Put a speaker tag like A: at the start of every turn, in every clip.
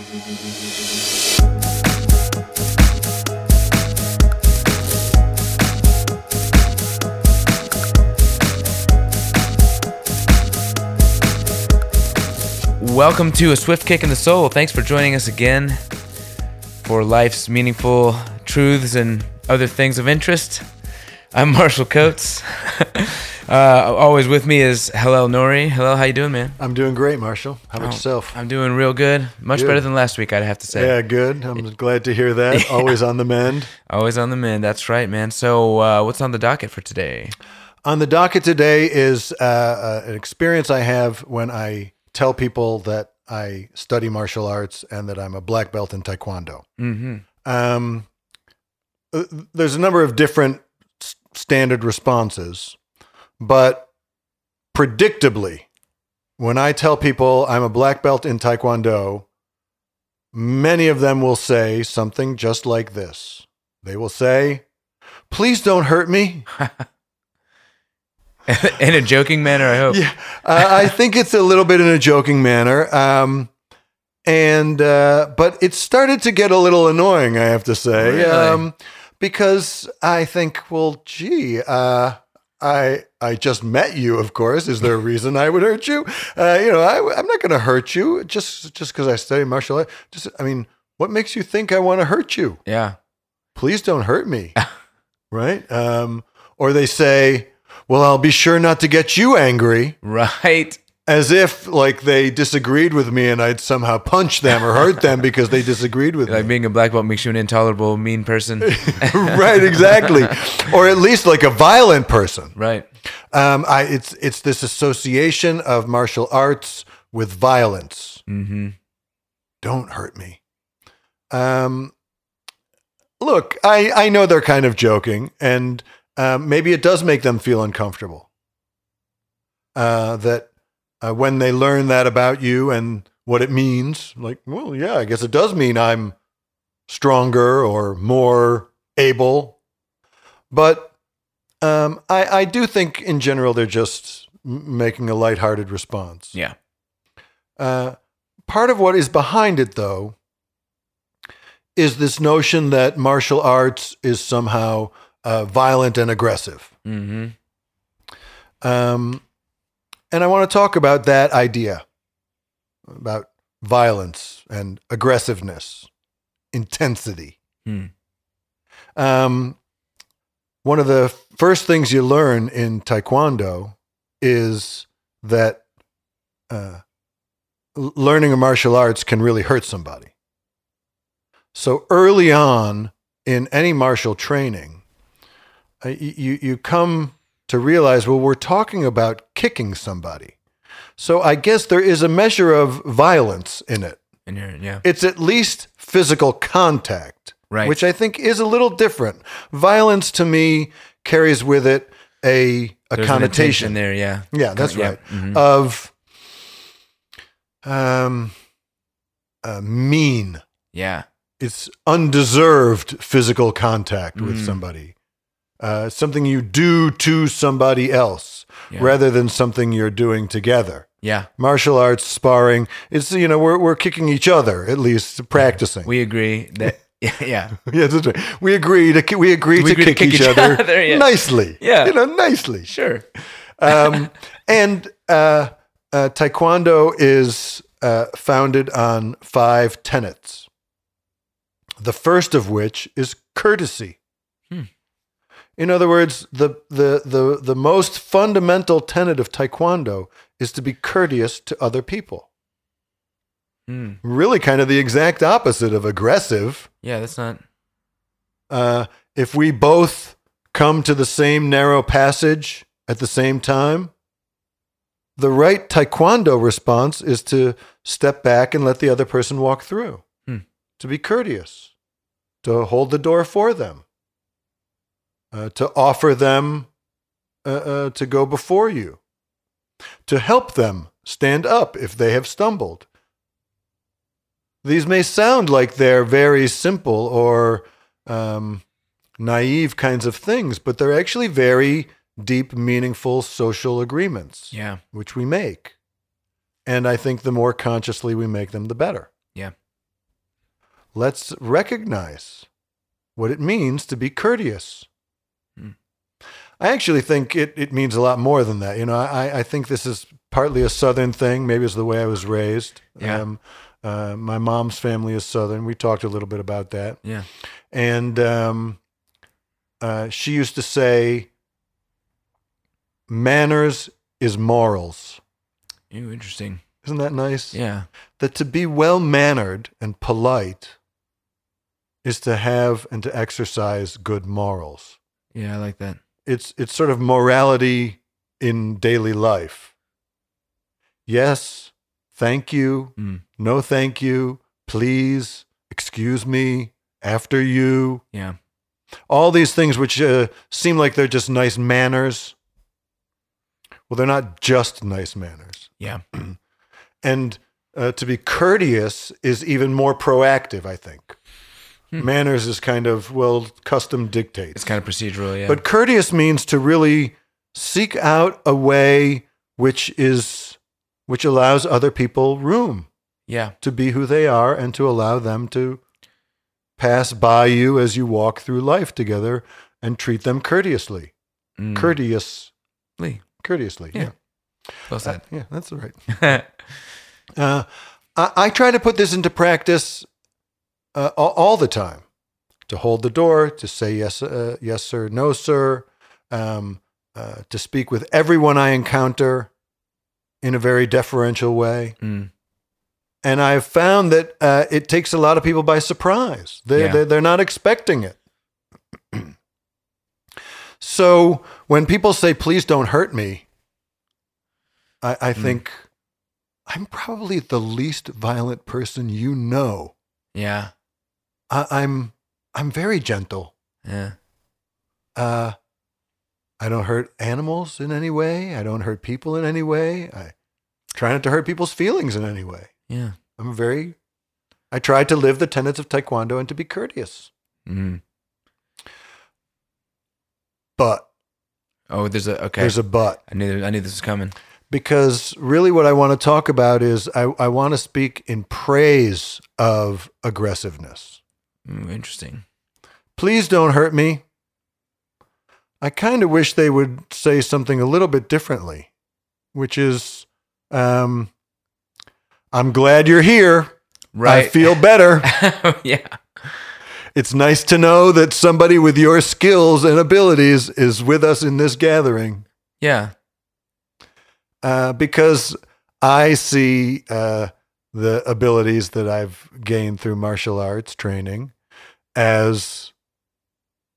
A: Welcome to A Swift Kick in the Soul. Thanks for joining us again for life's meaningful truths and other things of interest. I'm Marshall Coates. uh, always with me is Hillel Nori. Hillel, how you doing, man?
B: I'm doing great, Marshall. How about
A: Oh,
B: yourself?
A: I'm doing real good. Much
B: Good.
A: better than last week, I'd have to say.
B: Yeah, good. I'm glad to hear that. Always on the mend.
A: Always on the mend. That's right, man. So, uh, what's on the docket for today?
B: On the docket today is uh, uh, an experience I have when I tell people that I study martial arts and that I'm a black belt in Taekwondo.
A: Mm-hmm.
B: Um, uh, there's a number of different standard responses, but predictably, when I tell people I'm a black belt in Taekwondo, many of them will say something just like this. They will say, Please don't hurt me.
A: in a joking manner, I hope.
B: Yeah, uh, I think it's a little bit in a joking manner. Um, and uh, but it started to get a little annoying, I have to say,
A: Really?
B: um, because I think, well, gee, uh, I I just met you. Of course, is there a reason I would hurt you? Uh, you know, I, I'm not going to hurt you just just because I study martial art. Just, I mean, what makes you think I want to hurt you?
A: Yeah.
B: please don't hurt me. right? Um, or they say, well, I'll be sure not to get you angry,
A: Right.
B: As if like they disagreed with me and I'd somehow punch them or hurt them because they disagreed with
A: Like
B: me.
A: Like being a black belt makes you an intolerable, mean person.
B: right, exactly. or at least like a violent person.
A: right.
B: Um, I, it's it's this association of martial arts with violence.
A: Mm-hmm.
B: Don't hurt me. Um, look, I, I know they're kind of joking, and um, maybe it does make them feel uncomfortable. Uh, that uh, when they learn that about you and what it means, like, well, yeah, I guess it does mean I'm stronger or more able. But um, I, I do think in general they're just making a lighthearted response.
A: Yeah.
B: Uh, part of what is behind it, though, is this notion that martial arts is somehow uh, violent and aggressive.
A: Mm-hmm.
B: Um, and I want to talk about that idea about violence and aggressiveness, intensity.
A: Hmm.
B: Um, one of the first things you learn in Taekwondo is that uh, learning a martial arts can really hurt somebody. So early on in any martial training, uh, you you come to realize, well, we're talking about kicking somebody. So I guess there is a measure of violence in it.
A: And you're, yeah.
B: It's at least physical contact,
A: Right.
B: which I think is a little different. Violence to me carries with it a a
A: There's
B: connotation
A: there. Yeah.
B: yeah, that's
A: Yeah.
B: right.
A: Mhm.
B: Of um, uh, mean.
A: yeah.
B: It's undeserved physical contact with
A: Mm.
B: somebody. Uh, something you do to somebody else
A: Yeah.
B: rather than something you're doing together.
A: Yeah.
B: Martial arts sparring, it's, you know, we're, we're kicking each other, at least practicing.
A: We agree that. Yeah. Yeah.
B: yeah, that's right. We agree to, we agree,
A: We
B: to,
A: agree to
B: kick
A: kick
B: each,
A: each
B: other,
A: other, yeah.
B: nicely.
A: Yeah.
B: You know, nicely.
A: Sure.
B: um, and uh, uh, Taekwondo is uh, founded on five tenets. The first of which is courtesy. In other words, the, the, the, the most fundamental tenet of Taekwondo is to be courteous to other people.
A: Hmm.
B: Really, kind of the exact opposite of aggressive.
A: Yeah. That's not.
B: Uh, if we both come to the same narrow passage at the same time, the right taekwondo response is to step back and let the other person walk through,
A: Hmm.
B: to be courteous, to hold the door for them, uh, to offer them uh, uh, to go before you, to help them stand up if they have stumbled. These may sound like they're very simple or um, naive kinds of things, but they're actually very deep, meaningful social agreements,
A: Yeah.
B: which we make. And I think the more consciously we make them, the better.
A: Yeah.
B: let's recognize what it means to be courteous. I actually think it, it means a lot more than that. You know, I, I think this is partly a Southern thing. Maybe it's the way I was raised.
A: Yeah.
B: Um, uh, my mom's family is Southern. We talked a little bit about that.
A: Yeah.
B: And um, uh, she used to say, manners is morals.
A: Ooh, interesting.
B: Isn't that nice?
A: Yeah.
B: That to be well mannered and polite is to have and to exercise good morals.
A: Yeah, I like that.
B: It's it's sort of morality in daily life. Yes, thank you.
A: Mm.
B: No, thank you. Please, excuse me. After you.
A: Yeah.
B: All these things which uh, seem like they're just nice manners. Well, they're not just nice manners.
A: Yeah.
B: And uh, to be courteous is even more proactive, I think.
A: Hmm.
B: Manners is kind of, well, custom dictates.
A: It's kind of procedural. Yeah.
B: But courteous means to really seek out a way which is which allows other people room
A: yeah.
B: to be who they are and to allow them to pass by you as you walk through life together and treat them courteously.
A: Mm.
B: Courteous,
A: Lee.
B: courteously.
A: Yeah.
B: Yeah.
A: Well said.
B: Yeah, that's right. Uh, I, I try to put this into practice uh, all, the time. To hold the door, to say yes, uh, yes sir, no sir, um, uh, to speak with everyone I encounter in a very deferential way.
A: Mm.
B: And I've found that uh, it takes a lot of people by surprise. They,
A: Yeah.
B: they, they're not expecting it. so when people say, please don't hurt me, I, I
A: Mm.
B: think I'm probably the least violent person you know.
A: Yeah.
B: I, I'm, I'm very gentle.
A: Yeah.
B: Uh, I don't hurt animals in any way. I don't hurt people in any way. I try not to hurt people's feelings in any way.
A: Yeah.
B: I'm very, I try to live the tenets of Taekwondo and to be courteous.
A: Mm.
B: But
A: Oh, there's a okay.
B: there's a but
A: I knew I knew this was coming.
B: because really what I want to talk about is I, I want to speak in praise of aggressiveness.
A: Mm, interesting.
B: Please don't hurt me. I kind of wish they would say something a little bit differently, which is, um, I'm glad you're here.
A: Right.
B: I feel better.
A: yeah.
B: It's nice to know that somebody with your skills and abilities is with us in this gathering
A: Yeah.
B: uh, because I see uh, the abilities that I've gained through martial arts training as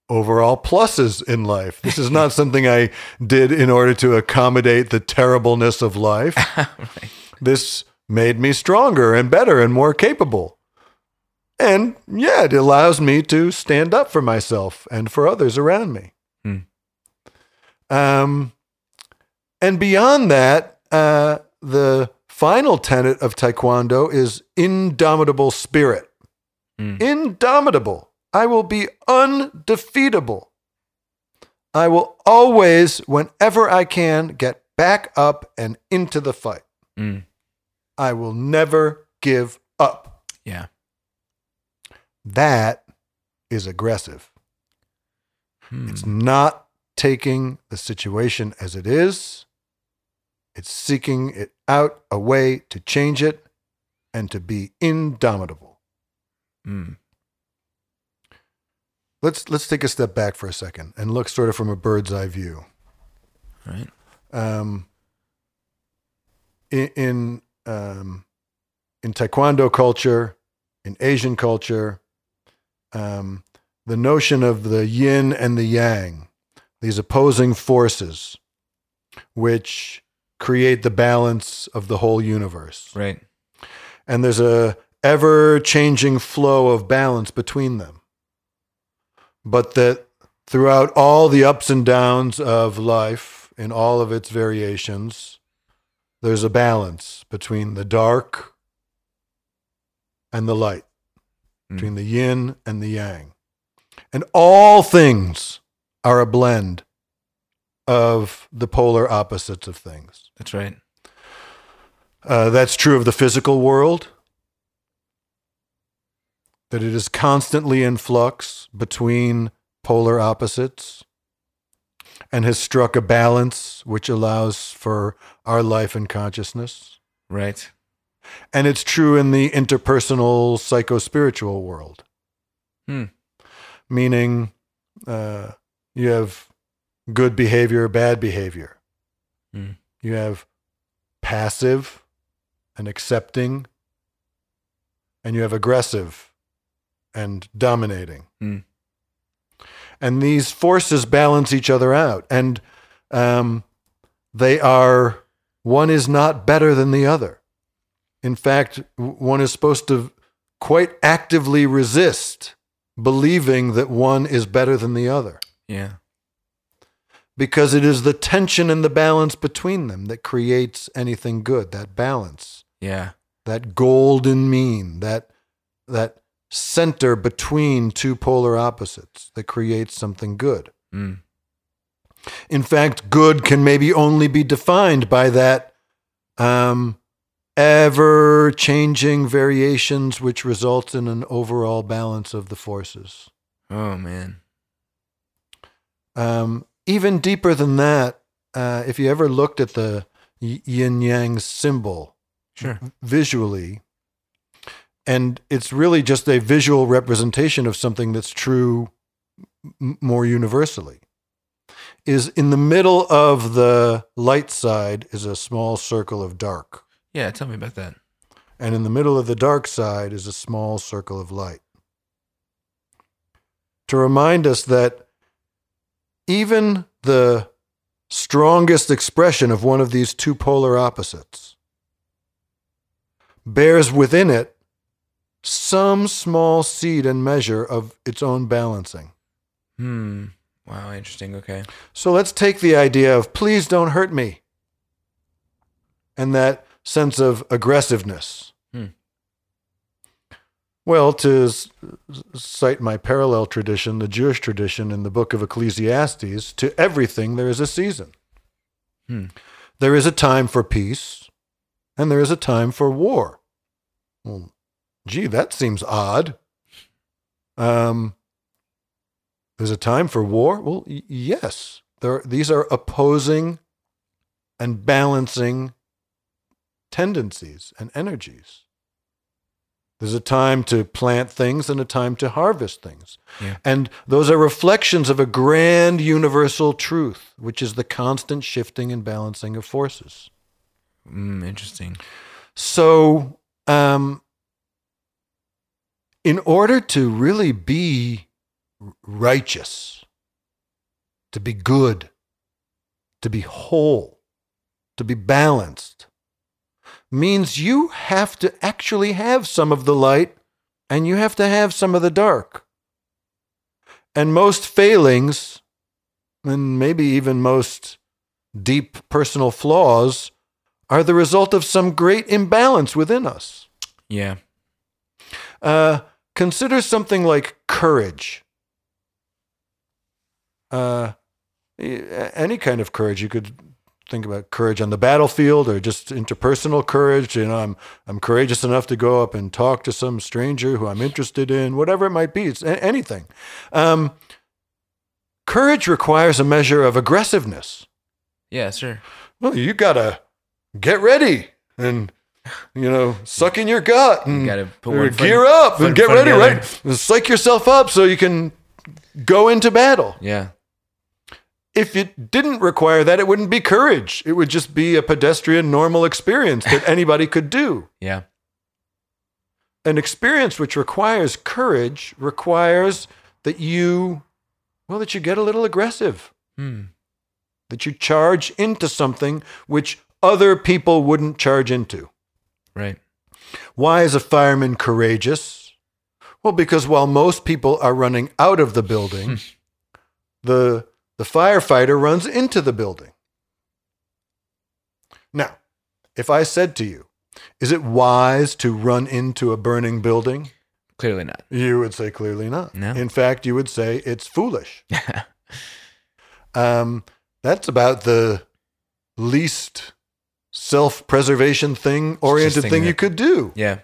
B: overall pluses in life. This is not something I did in order to accommodate the terribleness of life.
A: right.
B: This made me stronger and better and more capable. And yeah, it allows me to stand up for myself and for others around me.
A: Hmm.
B: Um, and beyond that, uh, the final tenet of Taekwondo is indomitable spirit.
A: Mm.
B: Indomitable. I will be undefeatable. I will always, whenever I can, get back up and into the fight.
A: Mm.
B: I will never give up.
A: Yeah.
B: That is aggressive.
A: Hmm.
B: It's not taking the situation as it is, it's seeking it out a way to change it and to be indomitable.
A: Mm.
B: Let's let's take a step back for a second and look sort of from a bird's eye view.
A: Right.
B: um, in in, um, in Taekwondo culture, in Asian culture, um, the notion of the yin and the yang, these opposing forces, which create the balance of the whole universe,
A: Right.
B: and there's a ever changing flow of balance between them, but that throughout all the ups and downs of life in all of its variations, there's a balance between the dark and the light,
A: Mm.
B: between the yin and the yang. And all things are a blend of the polar opposites of things.
A: That's right.
B: Uh, that's true of the physical world. That it is constantly in flux between polar opposites, and has struck a balance which allows for our life and consciousness.
A: Right.
B: And it's true in the interpersonal psycho-spiritual world.
A: Hmm.
B: Meaning, uh, you have good behavior, bad behavior.
A: Hmm.
B: You have passive and accepting, and you have aggressive and dominating.
A: Hmm.
B: And these forces balance each other out, and um, they are one is not better than the other. In fact, one is supposed to quite actively resist believing that one is better than the other
A: Yeah.
B: because it is the tension and the balance between them that creates anything good that balance
A: Yeah.
B: that golden mean that that center between two polar opposites that creates something good
A: Mm.
B: in fact good can maybe only be defined by that um, ever changing variations which results in an overall balance of the forces
A: Oh man.
B: Um, even deeper than that, uh, if you ever looked at the yin yang symbol
A: Sure.
B: visually, and it's really just a visual representation of something that's true m- more universally. Is in the middle of the light side is a small circle of dark,
A: Yeah. Tell me about that.
B: and in the middle of the dark side is a small circle of light. To remind us that even the strongest expression of one of these two polar opposites bears within it some small seed and measure of its own balancing.
A: Hmm. Wow. Interesting. Okay.
B: So let's take the idea of please don't hurt me and that sense of aggressiveness.
A: Hmm.
B: Well, to s- cite my parallel tradition, the Jewish tradition in the book of Ecclesiastes, to everything there is a season.
A: Hmm.
B: There is a time for peace and there is a time for war. Well, gee, that seems odd. Um, there's a time for war? Well, y- yes. There, these are opposing and balancing tendencies and energies. There's a time to plant things and a time to harvest things.
A: Yeah.
B: And those are reflections of a grand universal truth, which is the constant shifting and balancing of forces.
A: Mm, interesting.
B: So, um, in order to really be righteous, to be good, to be whole, to be balanced, means you have to actually have some of the light and you have to have some of the dark. And most failings, and maybe even most deep personal flaws, are the result of some great imbalance within us.
A: Yeah.
B: Uh, consider something like courage. Uh, any kind of courage. You could think about courage on the battlefield or just interpersonal courage. You know, I'm I'm courageous enough to go up and talk to some stranger who I'm interested in, whatever it might be. It's anything. Um, courage requires a measure of aggressiveness.
A: Yeah. Sure.
B: Well, you gotta get ready and you know suck in your gut and
A: You gotta put
B: gear up and get ready,
A: the other.
B: right? Psych yourself up so you can go into battle.
A: Yeah.
B: If it didn't require that, it wouldn't be courage. It would just be a pedestrian, normal experience that anybody could do.
A: Yeah.
B: An experience which requires courage requires that you, well, that you get a little aggressive.
A: Hmm.
B: that you charge into something which other people wouldn't charge into.
A: Right.
B: Why is a fireman courageous? Well, because while most people are running out of the building, the, the firefighter runs into the building. Now, if I said to you, is it wise to run into a burning building?
A: Clearly not.
B: You would say clearly not.
A: No.
B: In fact, you would say it's foolish. Um, that's about the least self-preservation thing oriented
A: thing that-
B: you could do.
A: yeah.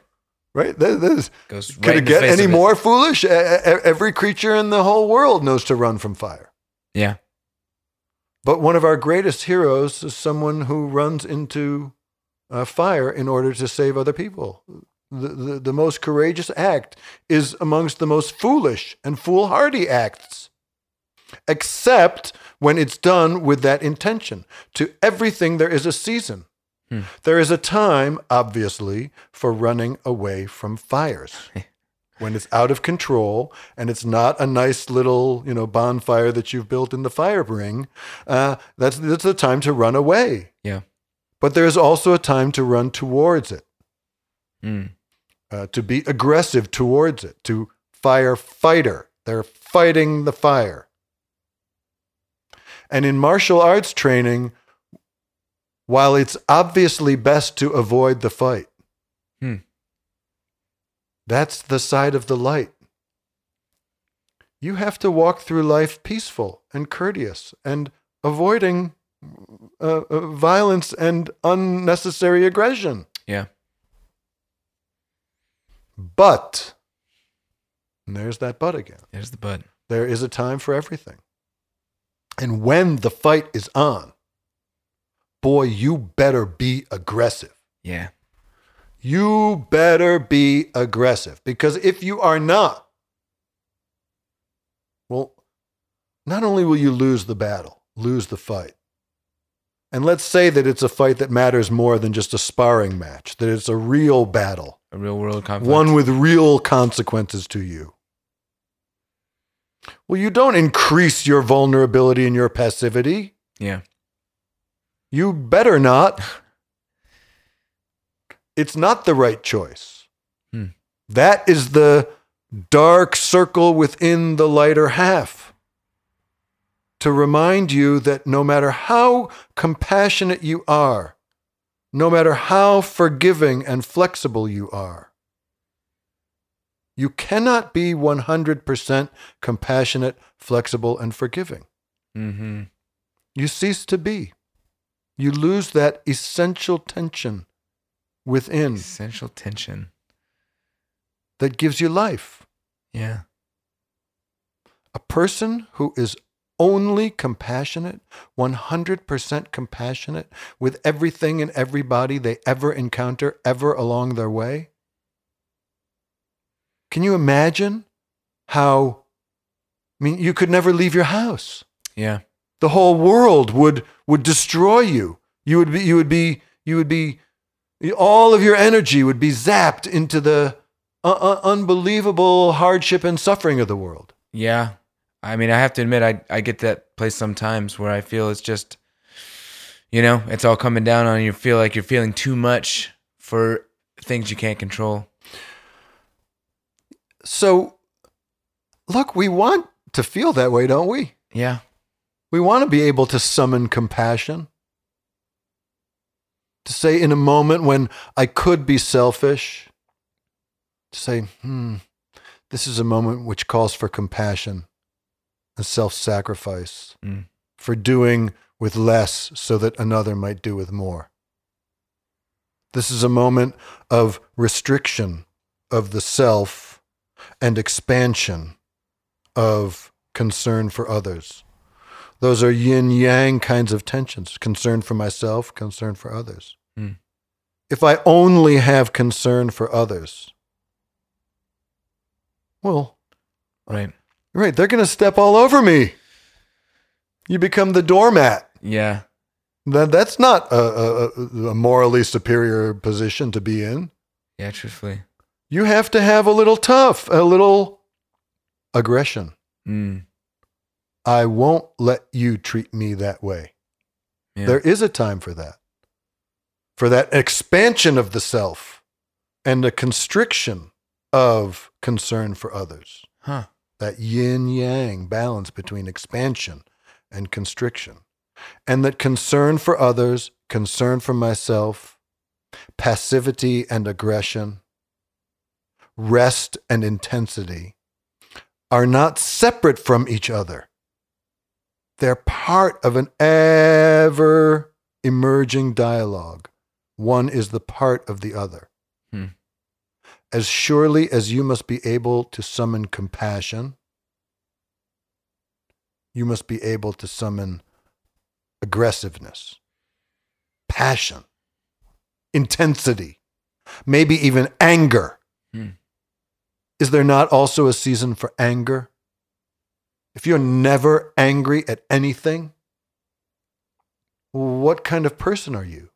B: Right? That, that is,
A: Goes right
B: could it get any
A: it.
B: more foolish? Every creature in the whole world knows to run from fire.
A: Yeah.
B: But one of our greatest heroes is someone who runs into uh, fire in order to save other people. The, the, the most courageous act is amongst the most foolish and foolhardy acts, except when it's done with that intention. To everything, there is a season.
A: Hmm.
B: There is a time, obviously, for running away from fires. when it's out of control and it's not a nice little, you know, bonfire that you've built in the fire ring, uh, that's that's the time to run away.
A: Yeah.
B: But there is also a time to run towards it,
A: Mm.
B: uh, to be aggressive towards it, to fire fighter. They're fighting the fire. And in martial arts training, while it's obviously best to avoid the fight,
A: Hmm.
B: that's the side of the light. You have to walk through life peaceful and courteous and avoiding uh, uh, violence and unnecessary aggression.
A: Yeah.
B: But, and there's that but again.
A: There's the bud.
B: There is a time for everything. And when the fight is on, boy, you better be aggressive.
A: Yeah.
B: You better be aggressive because if you are not, well, not only will you lose the battle, lose the fight, and let's say that it's a fight that matters more than just a sparring match, that it's a real battle,
A: A real world conflict.
B: one with real consequences to you. Well, you don't increase your vulnerability and your passivity.
A: Yeah.
B: You better not. It's not the right choice.
A: Hmm.
B: That is the dark circle within the lighter half. To remind you that no matter how compassionate you are, no matter how forgiving and flexible you are, you cannot be 100% compassionate, flexible, and forgiving
A: Mm-hmm.
B: you cease to be. You lose that essential tension within
A: Essential tension.
B: that gives you life.
A: Yeah.
B: A person who is only compassionate, 100% compassionate with everything and everybody they ever encounter ever along their way. Can you imagine how? I mean, you could never leave your house.
A: Yeah.
B: The whole world would would destroy you. You would be you would be you would be all of your energy would be zapped into the uh, uh, unbelievable hardship and suffering of the world.
A: Yeah. I mean, I have to admit, I, I get that place sometimes where I feel it's just, you know, it's all coming down on you. You feel like you're feeling too much for things you can't control.
B: So look, we want to feel that way, don't we?
A: Yeah.
B: We want to be able to summon compassion. To say in a moment when I could be selfish, to say, hmm, this is a moment which calls for compassion and self sacrifice,
A: Mm.
B: for doing with less so that another might do with more. This is a moment of restriction of the self and expansion of concern for others. Those are yin yang kinds of tensions concern for myself, concern for others.
A: Hmm.
B: If I only have concern for others, well,
A: Right.
B: right, they're going to step all over me. You become the doormat.
A: Yeah.
B: That, that's not a, a, a morally superior position to be in.
A: Yeah. Truthfully.
B: You have to have a little tough, a little aggression.
A: Mm.
B: I won't let you treat me that way.
A: Yeah.
B: There is a time for that. For that expansion of the self and a constriction of concern for others.
A: Huh.
B: That yin yang balance between expansion and constriction. And that concern for others, concern for myself, passivity and aggression, rest and intensity are not separate from each other. They're part of an ever emerging dialogue. One is the part of the other.
A: Hmm.
B: as surely as you must be able to summon compassion, you must be able to summon aggressiveness, passion, intensity, maybe even anger.
A: Hmm.
B: Is there not also a season for anger? If you're never angry at anything, what kind of person are you?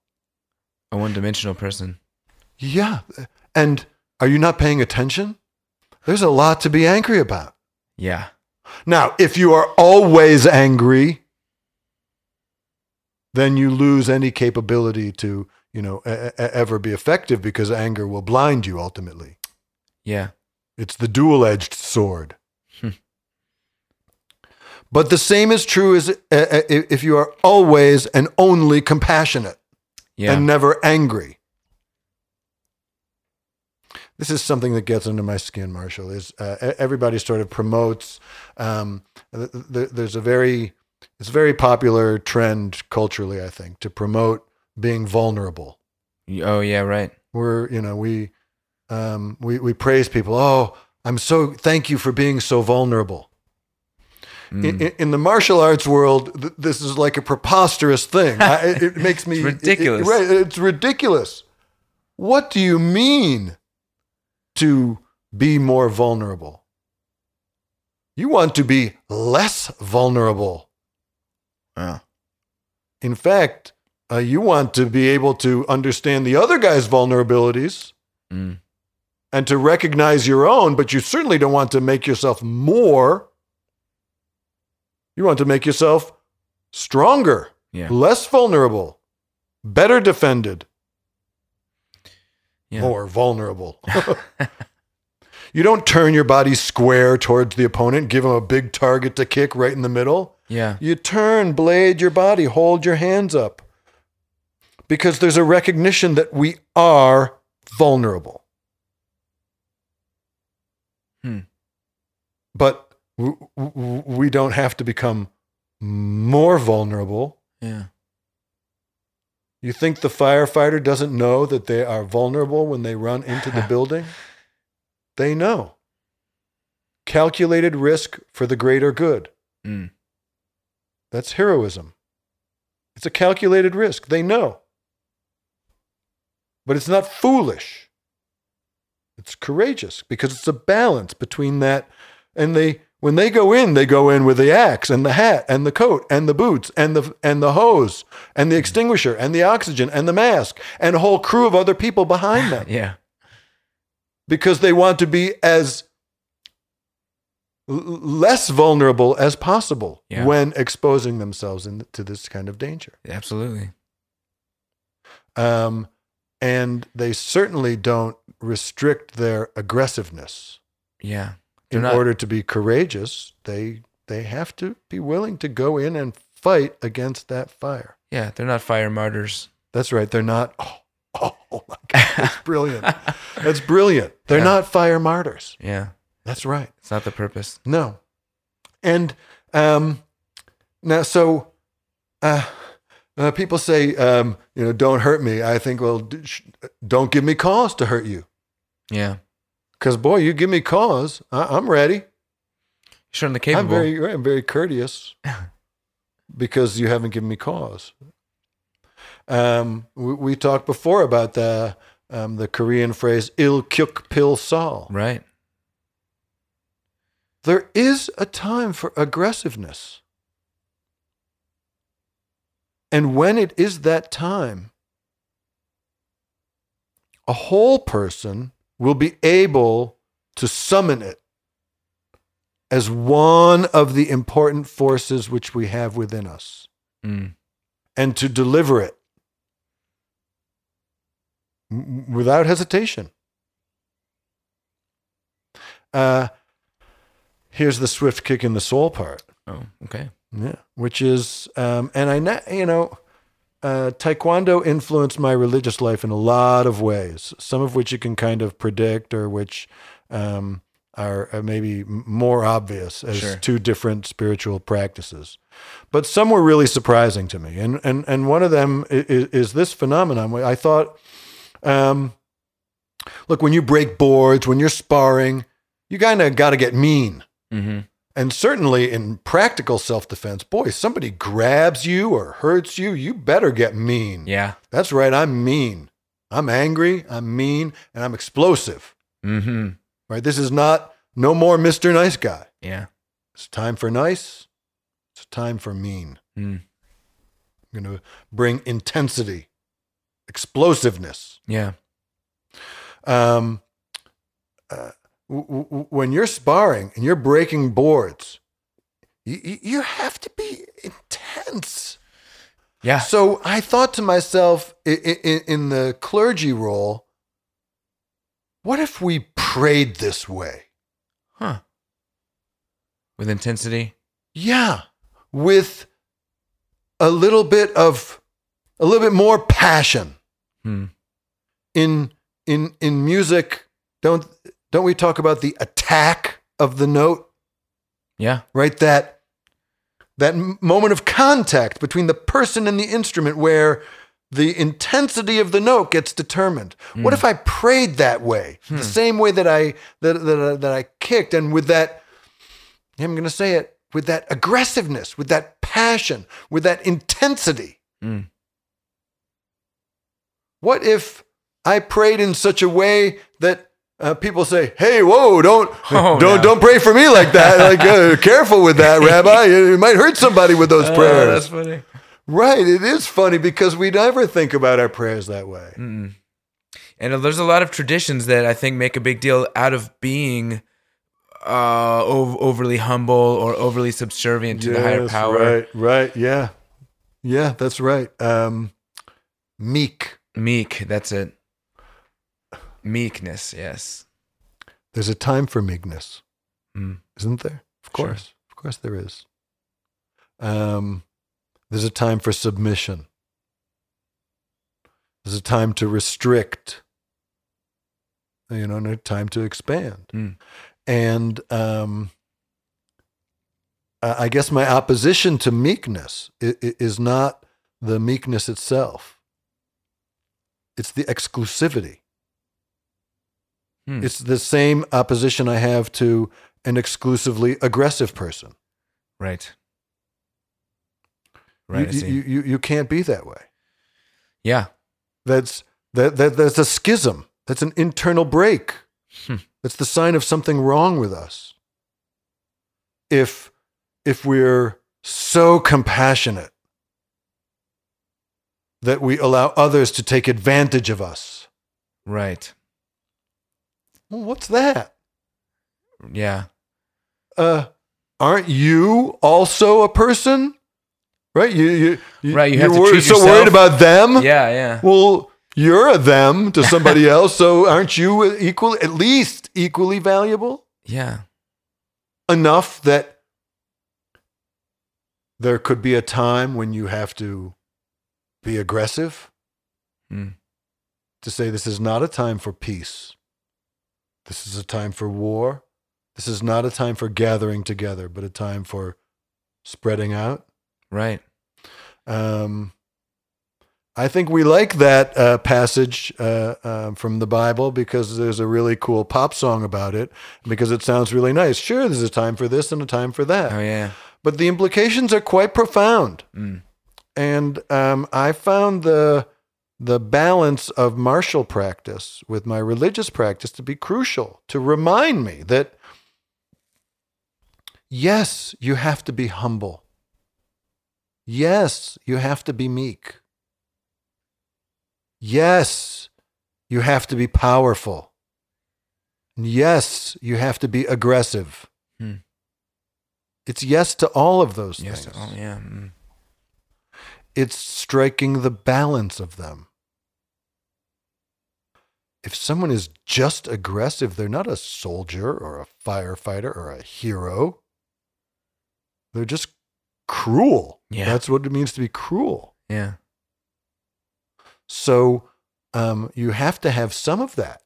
A: A one dimensional person.
B: Yeah. And are you not paying attention? There's a lot to be angry about.
A: Yeah.
B: Now, if you are always angry, then you lose any capability to, you know, e- e- ever be effective because anger will blind you ultimately.
A: Yeah.
B: It's the dual edged sword. But the same is true as uh, uh, if you are always and only compassionate
A: Yeah.
B: and never angry. This is something that gets under my skin, Marshall. Is uh, everybody sort of promotes? Um, th- th- there's a very, it's a very popular trend culturally, I think, to promote being vulnerable.
A: oh yeah. Right.
B: We're, you know, we, um, we we praise people. Oh, I'm so thank you for being so vulnerable.
A: Mm.
B: In, in the martial arts world, th- this is like a preposterous thing. I, it, it makes me
A: It's ridiculous.
B: it- right, it's ridiculous. What do you mean to be more vulnerable? You want to be less vulnerable.
A: Oh.
B: In fact, uh, you want to be able to understand the other guy's vulnerabilities
A: Mm.
B: and to recognize your own, but you certainly don't want to make yourself more. You want to make yourself stronger,
A: Yeah.
B: less vulnerable, better defended,
A: Yeah.
B: more vulnerable. you don't turn your body square towards the opponent, give him a big target to kick right in the middle.
A: Yeah.
B: You turn, blade your body, hold your hands up. Because there's a recognition that we are vulnerable.
A: Hmm.
B: But we don't have to become more vulnerable.
A: Yeah.
B: You think the firefighter doesn't know that they are vulnerable when they run into the building? They know. Calculated risk for the greater good.
A: Mm.
B: That's heroism. It's a calculated risk. They know. But it's not foolish. It's courageous because it's a balance between that and they when they go in, they go in with the axe and the hat and the coat and the boots and the and the hose and the extinguisher and the oxygen and the mask and a whole crew of other people behind them
A: Yeah.
B: because they want to be as l- less vulnerable as possible
A: Yeah.
B: when exposing themselves in, to this kind of danger.
A: Absolutely.
B: Um, and they certainly don't restrict their aggressiveness.
A: Yeah. They're
B: In
A: not-
B: order to be courageous, they they have to be willing to go in and fight against that fire.
A: Yeah. They're not fire martyrs.
B: That's right. They're not. Oh, oh, oh my God, that's brilliant. That's brilliant. They're
A: Yeah.
B: not fire martyrs.
A: Yeah.
B: That's right.
A: It's not the purpose.
B: No. And um, now, so uh, uh, people say, um, you know, don't hurt me. I think, well, d- sh- don't give me cause to hurt you.
A: Yeah.
B: Because, boy, you give me cause, I- I'm ready.
A: Certainly
B: I'm
A: capable.
B: very, I'm very courteous because you haven't given me cause. Um, we, we talked before about the um, the Korean phrase "il kyuk pil sal."
A: right.
B: There is a time for aggressiveness. And when it is that time, a whole person will be able to summon it as one of the important forces which we have within us
A: Mm.
B: and to deliver it without hesitation. Uh, here's the swift kick in the soul part.
A: Oh, okay.
B: Yeah, which is, um, and I, na- you know, uh, Taekwondo influenced my religious life in a lot of ways. Some of which you can kind of predict, or which um, are uh, maybe more obvious as
A: Sure.
B: two different spiritual practices. But some were really surprising to me, and and and one of them is, is this phenomenon. I thought, um, Look, when you break boards, when you're sparring, you kind of got to get mean.
A: Mm-hmm.
B: And certainly in practical self defense, boy, somebody grabs you or hurts you, you better get mean.
A: Yeah.
B: That's right, I'm mean. I'm angry, I'm mean, and I'm explosive.
A: Mm-hmm.
B: Right? This is not no more Mr. Nice Guy.
A: Yeah.
B: It's time for nice. It's time for mean.
A: Mm.
B: I'm going to bring intensity, explosiveness.
A: Yeah.
B: Um, uh, w- w- when you're sparring and you're breaking boards, you, you- you have to be intense.
A: Yeah.
B: So I thought to myself in, in, in the clergy role, what if we prayed this way?
A: Huh. With intensity.
B: Yeah, with a little bit of a little bit more passion
A: Hmm.
B: in in in music. Don't don't we talk about the attack of the note?
A: Yeah.
B: right that that moment of contact between the person and the instrument where the intensity of the note gets determined what hmm. if i prayed that way the hmm. same way that i that, that, I- that i kicked and with that i'm going to say it with that aggressiveness with that passion with that intensity
A: Mm.
B: what if i prayed in such a way that uh, people say, "Hey, whoa! Don't
A: Oh,
B: don't
A: no.
B: don't pray for me like that. Like, uh, careful with that, Rabbi. You might hurt somebody with those
A: Oh,
B: prayers."
A: that's funny.
B: Right. It is funny because we never think about our prayers that way.
A: Mm. And there's a lot of traditions that I think make a big deal out of being uh, ov- overly humble or overly subservient to the higher power.
B: Right. Right. Yeah. Yeah. That's right. Um, meek.
A: Meek, that's it. Meekness, yes.
B: There's a time for meekness,
A: Mm.
B: isn't there? Of
A: Sure.
B: course. Of course, there is. Um, there's a time for submission. There's a time to restrict. You know, and a time to expand.
A: Mm.
B: And um, I guess my opposition to meekness is not the meekness itself. It's the exclusivity.
A: Hmm.
B: It's the same opposition I have to an exclusively aggressive person.
A: Right. Right,
B: you, you, you, you can't be that way.
A: yeah.
B: That's that, that that's a schism. That's an internal break.
A: Hmm.
B: That's the sign of something wrong with us. If if we're so compassionate that we allow others to take advantage of us.
A: Right.
B: Well, what's that?
A: Yeah.
B: Uh aren't you also a person? Right? You you, you
A: Right, you
B: you're
A: have to
B: wor-
A: treat
B: so
A: yourself-
B: worried about them?
A: Yeah, yeah.
B: Well, you're a them to somebody else, so aren't you equal at least equally valuable
A: Yeah.
B: enough that there could be a time when you have to be aggressive
A: Mm.
B: to say this is not a time for peace. This is a time for war. This is not a time for gathering together, but a time for spreading out.
A: Right.
B: Um, I think we like that uh, passage uh, um, from the Bible because there's a really cool pop song about it, because it sounds really nice. Sure, there's a time for this and a time for that,
A: Oh yeah.
B: but the implications are quite profound.
A: Mm.
B: And um, I found the the balance of martial practice with my religious practice to be crucial to remind me that yes, you have to be humble. Yes, you have to be meek. Yes, you have to be powerful. Yes, you have to be aggressive.
A: Hmm.
B: It's yes to all of those
A: Yes.
B: things
A: Oh yeah. Mm.
B: it's striking the balance of them. If someone is just aggressive, they're not a soldier or a firefighter or a hero. They're just cruel.
A: Yeah.
B: That's what it means to be cruel.
A: Yeah.
B: So um, you have to have some of that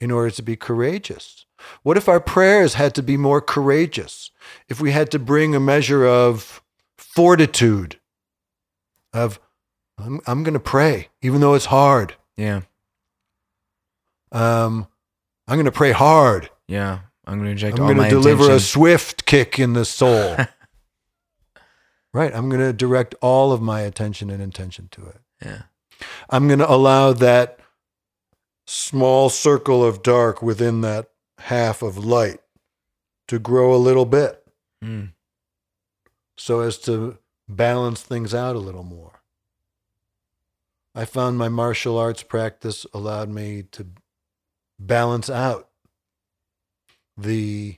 B: in order to be courageous. What if our prayers had to be more courageous? If we had to bring a measure of fortitude, of, I'm, I'm going to pray, even though it's hard.
A: Yeah.
B: Um, I'm going to pray hard.
A: Yeah. I'm going to inject
B: I'm going to deliver a swift kick in the soul. right. I'm going to direct all of my attention and intention to it.
A: yeah.
B: I'm going to allow that small circle of dark within that half of light to grow a little bit
A: Mm.
B: so as to balance things out a little more. I found my martial arts practice allowed me to balance out the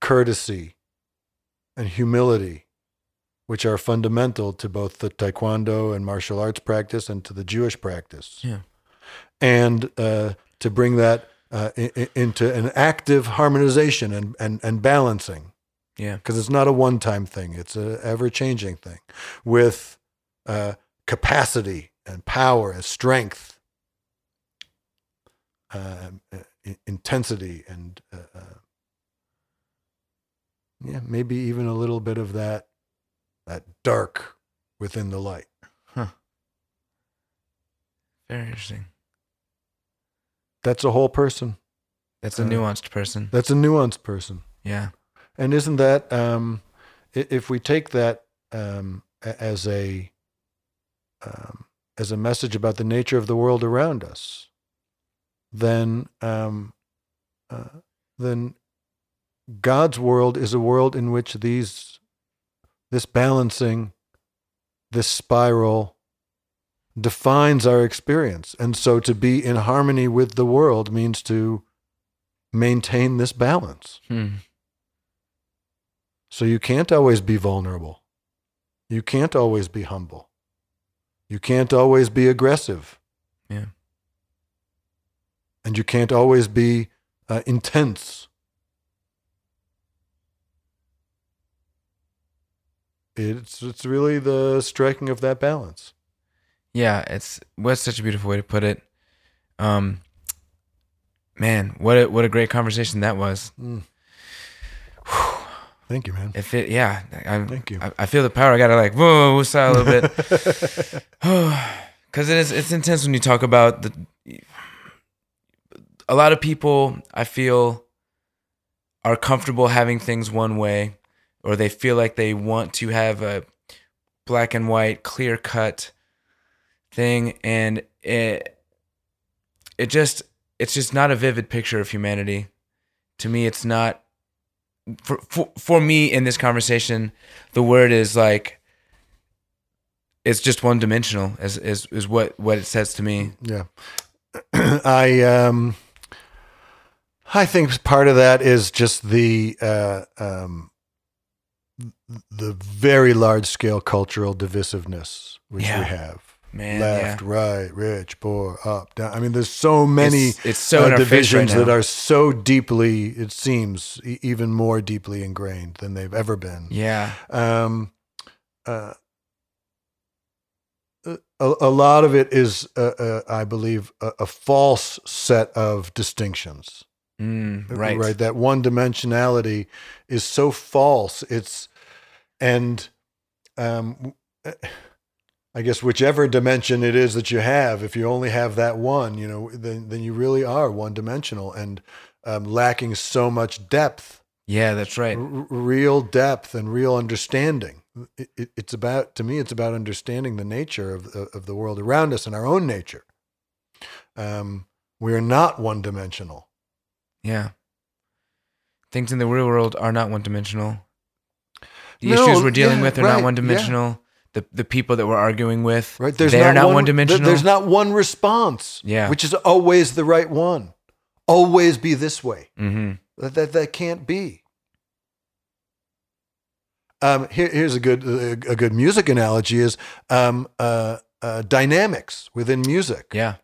B: courtesy and humility which are fundamental to both the taekwondo and martial arts practice and to the Jewish practice.
A: Yeah.
B: And uh, to bring that uh, i- i- into an active harmonization and, and, and balancing
A: Yeah.
B: because it's not a one time thing, it's an ever changing thing with uh, capacity and power and strength, um, uh, intensity, and uh, uh, yeah, maybe even a little bit of that that dark within the light.
A: Very interesting.
B: That's a whole person.
A: That's a
B: Uh,
A: nuanced person.
B: That's a nuanced person.
A: Yeah.
B: And isn't that um, if we take that um, as a um, as a message about the nature of the world around us, then um, uh, then God's world is a world in which these this balancing, this spiral defines our experience. And so to be in harmony with the world means to maintain this balance.
A: Hmm.
B: So you can't always be vulnerable. You can't always be humble. You can't always be aggressive. And you can't always be uh, intense. It's it's really the striking of that balance.
A: Yeah, it's what's such a beautiful way to put it. Um man, what a what a great conversation that was.
B: Mm. Thank you, man.
A: If it yeah, I
B: Thank you.
A: I, I feel the power. I gotta like whoa, whoa, sigh a little bit. Cause it is it's intense when you talk about the a lot of people I feel are comfortable having things one way or they feel like they want to have a black and white clear cut thing and it it just it's just not a vivid picture of humanity to me it's not for for, for me in this conversation the word is like it's just one dimensional is is is what what it says to me
B: Yeah. I um I think part of that is just the uh um the very large scale cultural divisiveness which
A: Yeah.
B: we have.
A: man
B: Left,
A: yeah
B: right, rich, poor, up, down. I mean, there's so many
A: it's, it's so
B: uh,
A: face right
B: divisions that are so deeply, it seems, e- even more deeply ingrained than they've ever been.
A: yeah
B: Um, uh, a, a lot of it is, uh, uh, I believe, a, a false set of distinctions.
A: Mm, right
B: Right. That one dimensionality is so false. It's, and um, I guess whichever dimension it is that you have, if you only have that one, you know, then, then you really are one dimensional and um, lacking so much depth
A: yeah that's right
B: r- real depth and real understanding. It, it, it's about, to me, it's about understanding the nature of, of of the world around us and our own nature. Um, we are not one dimensional.
A: Yeah things in the real world are not one dimensional the
B: No,
A: issues we're dealing
B: yeah,
A: with are
B: right,
A: not one dimensional the the people that we're arguing with
B: Right? There's
A: they're not,
B: one,
A: one dimensional
B: There's not one response.
A: Yeah.
B: Which is always the right one. Always be this way.
A: mm-hmm.
B: That that, that can't be. Um, here, here's a good a, a good music analogy is um, uh, uh, dynamics within music.
A: yeah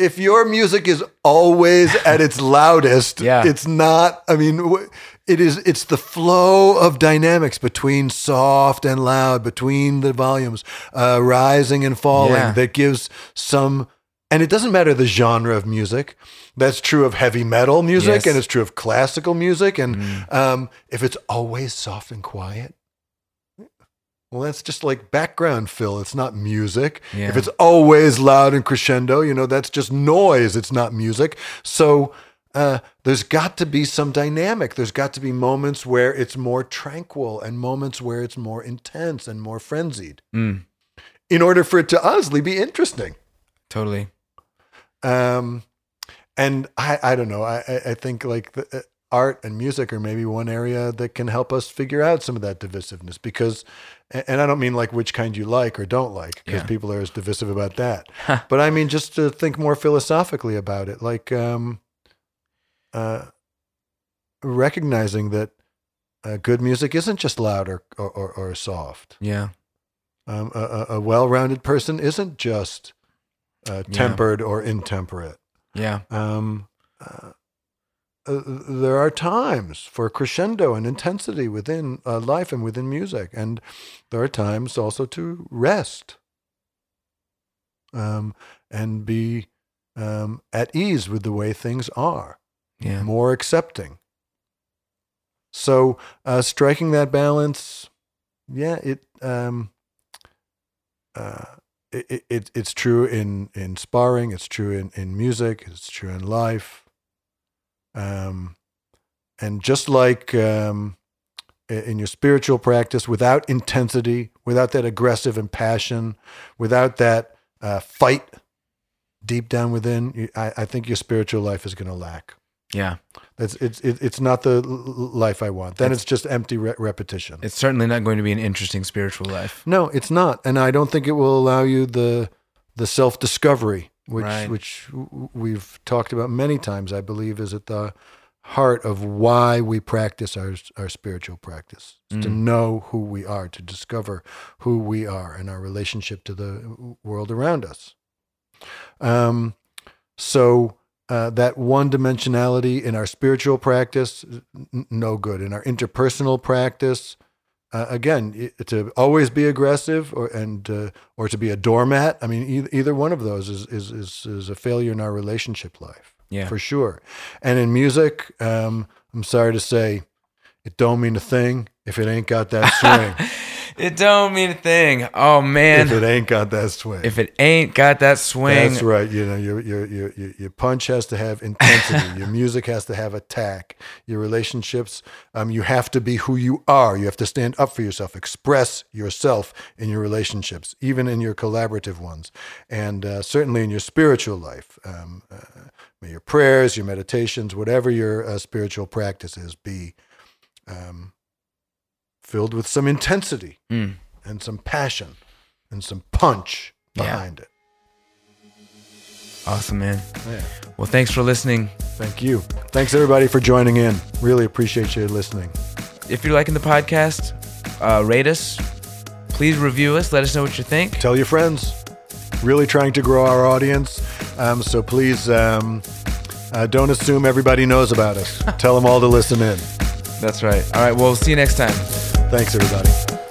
B: if your music is always at its loudest,
A: Yeah.
B: it's not. I mean, it is. It's the flow of dynamics between soft and loud, between the volumes, uh, rising and falling,
A: Yeah.
B: that gives some. And it doesn't matter the genre of music. That's true of heavy metal music,
A: Yes.
B: and it's true of classical music. And
A: Mhm.
B: um, if it's always soft and quiet, Well, that's just like background fill. It's not music.
A: Yeah.
B: If it's always loud and crescendo, you know, that's just noise. It's not music. So uh, there's got to be some dynamic. There's got to be moments where it's more tranquil and moments where it's more intense and more frenzied
A: Mm,
B: in order for it to honestly be interesting.
A: totally.
B: Um, and I, I don't know. I, I- think like the, uh, art and music are maybe one area that can help us figure out some of that divisiveness because, and I don't mean like which kind you like or don't like because
A: Yeah.
B: people are as divisive about that. but I mean just to think more philosophically about it, like um, uh, recognizing that uh, good music isn't just loud or or, or, or soft.
A: Yeah.
B: Um, a, a, well-rounded person isn't just uh,
A: Yeah.
B: tempered or intemperate.
A: Yeah.
B: Um, uh, uh, there are times for crescendo and intensity within uh, life and within music, and there are times also to rest um, and be um, at ease with the way things are,
A: Yeah.
B: more accepting. So, uh, striking that balance, yeah, it. Um, uh, it, it- it, it's true in, in sparring, it's true in, in music, it's true in life. Um, and just like um, in your spiritual practice, without intensity, without that aggressive and passion, without that uh, fight deep down within, I, I think your spiritual life is going to lack.
A: Yeah.
B: It's, it's, it's not the life I want. Then
A: It's-
B: it's, just empty re- repetition.
A: It's certainly not going to be an interesting spiritual life.
B: No, it's not, and I don't think it will allow you the the self discovery, which
A: Right.
B: which we've talked about many times. I believe is at the heart of why we practice our our spiritual practice is to
A: Mm.
B: know who we are, to discover who we are and our relationship to the world around us. Um, so. Uh, that one dimensionality in our spiritual practice, n- no good. In our interpersonal practice, uh, again to always be aggressive or and uh, or to be a doormat i mean either, either one of those is, is is is a failure in our relationship life
A: Yeah.
B: for sure and in music um i'm sorry to say it don't mean a thing if it ain't got that swing
A: It don't mean a thing. Oh man.
B: if it ain't got that swing
A: if it ain't got that swing,
B: That's right. You know, your your your your punch has to have intensity. your music has to have attack. Your relationships, um, you have to be who you are. You have to stand up for yourself, express yourself in your relationships, even in your collaborative ones, and uh, certainly in your spiritual life. Um, uh, may your prayers, your meditations, whatever your uh, spiritual practices be um, filled with some intensity
A: Mm.
B: and some passion and some punch
A: Yeah.
B: behind it.
A: Awesome, man.
B: Yeah.
A: Well, thanks for listening.
B: Thank you. Thanks everybody for joining in. Really appreciate you listening.
A: If you're liking the podcast, uh, rate us. Please review us. Let us know what you think.
B: Tell your friends. Really trying to grow our audience. Um, so please um, uh, don't assume everybody knows about us. Tell them all to listen in.
A: That's right. All right. Well, see you next time.
B: Thanks, everybody.